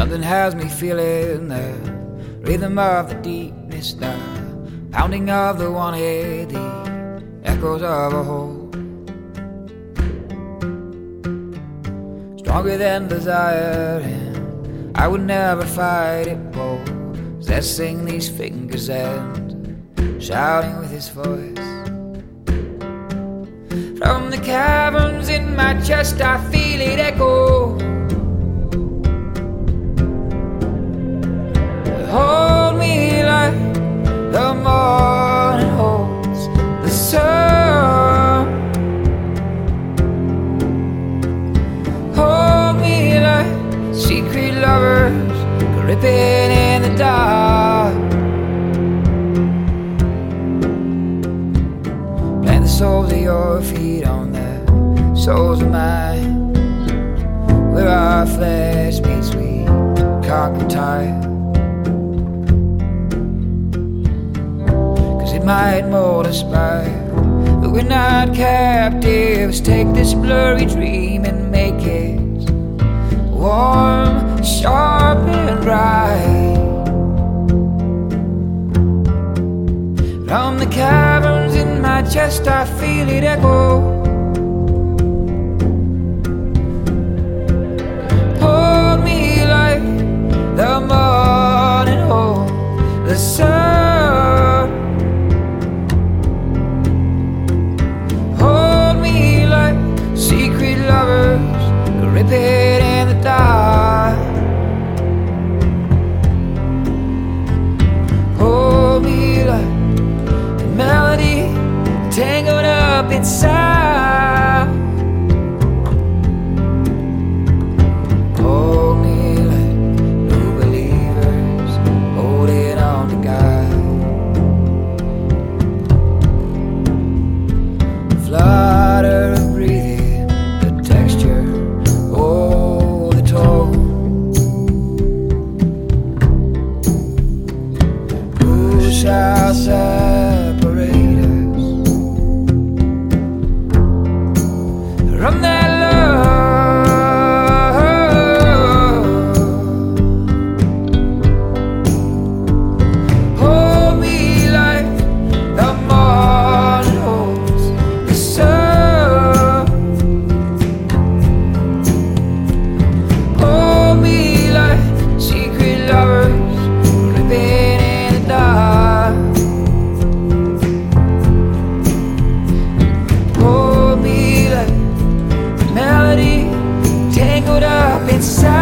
Something has me feeling the rhythm of the deepness, the pounding of the one head, the echoes of a whole. Stronger than desire, and I would never fight it. Possessing these fingers and shouting with his voice. From the caverns in my chest, I feel it echo. Gripping in the dark. Plant the soles of your feet on the soles of mine. Where our flesh meets, we conquer time. Cause it might mold us by, but we're not captives. Take this blurry dream and make it warm, sharp, From the caverns in my chest, I feel it echo. Tangled up inside. Hold me like new believers holding on to God. Flutter of breathing, the texture, oh, the tone. Shall say? 그럼 내 inside.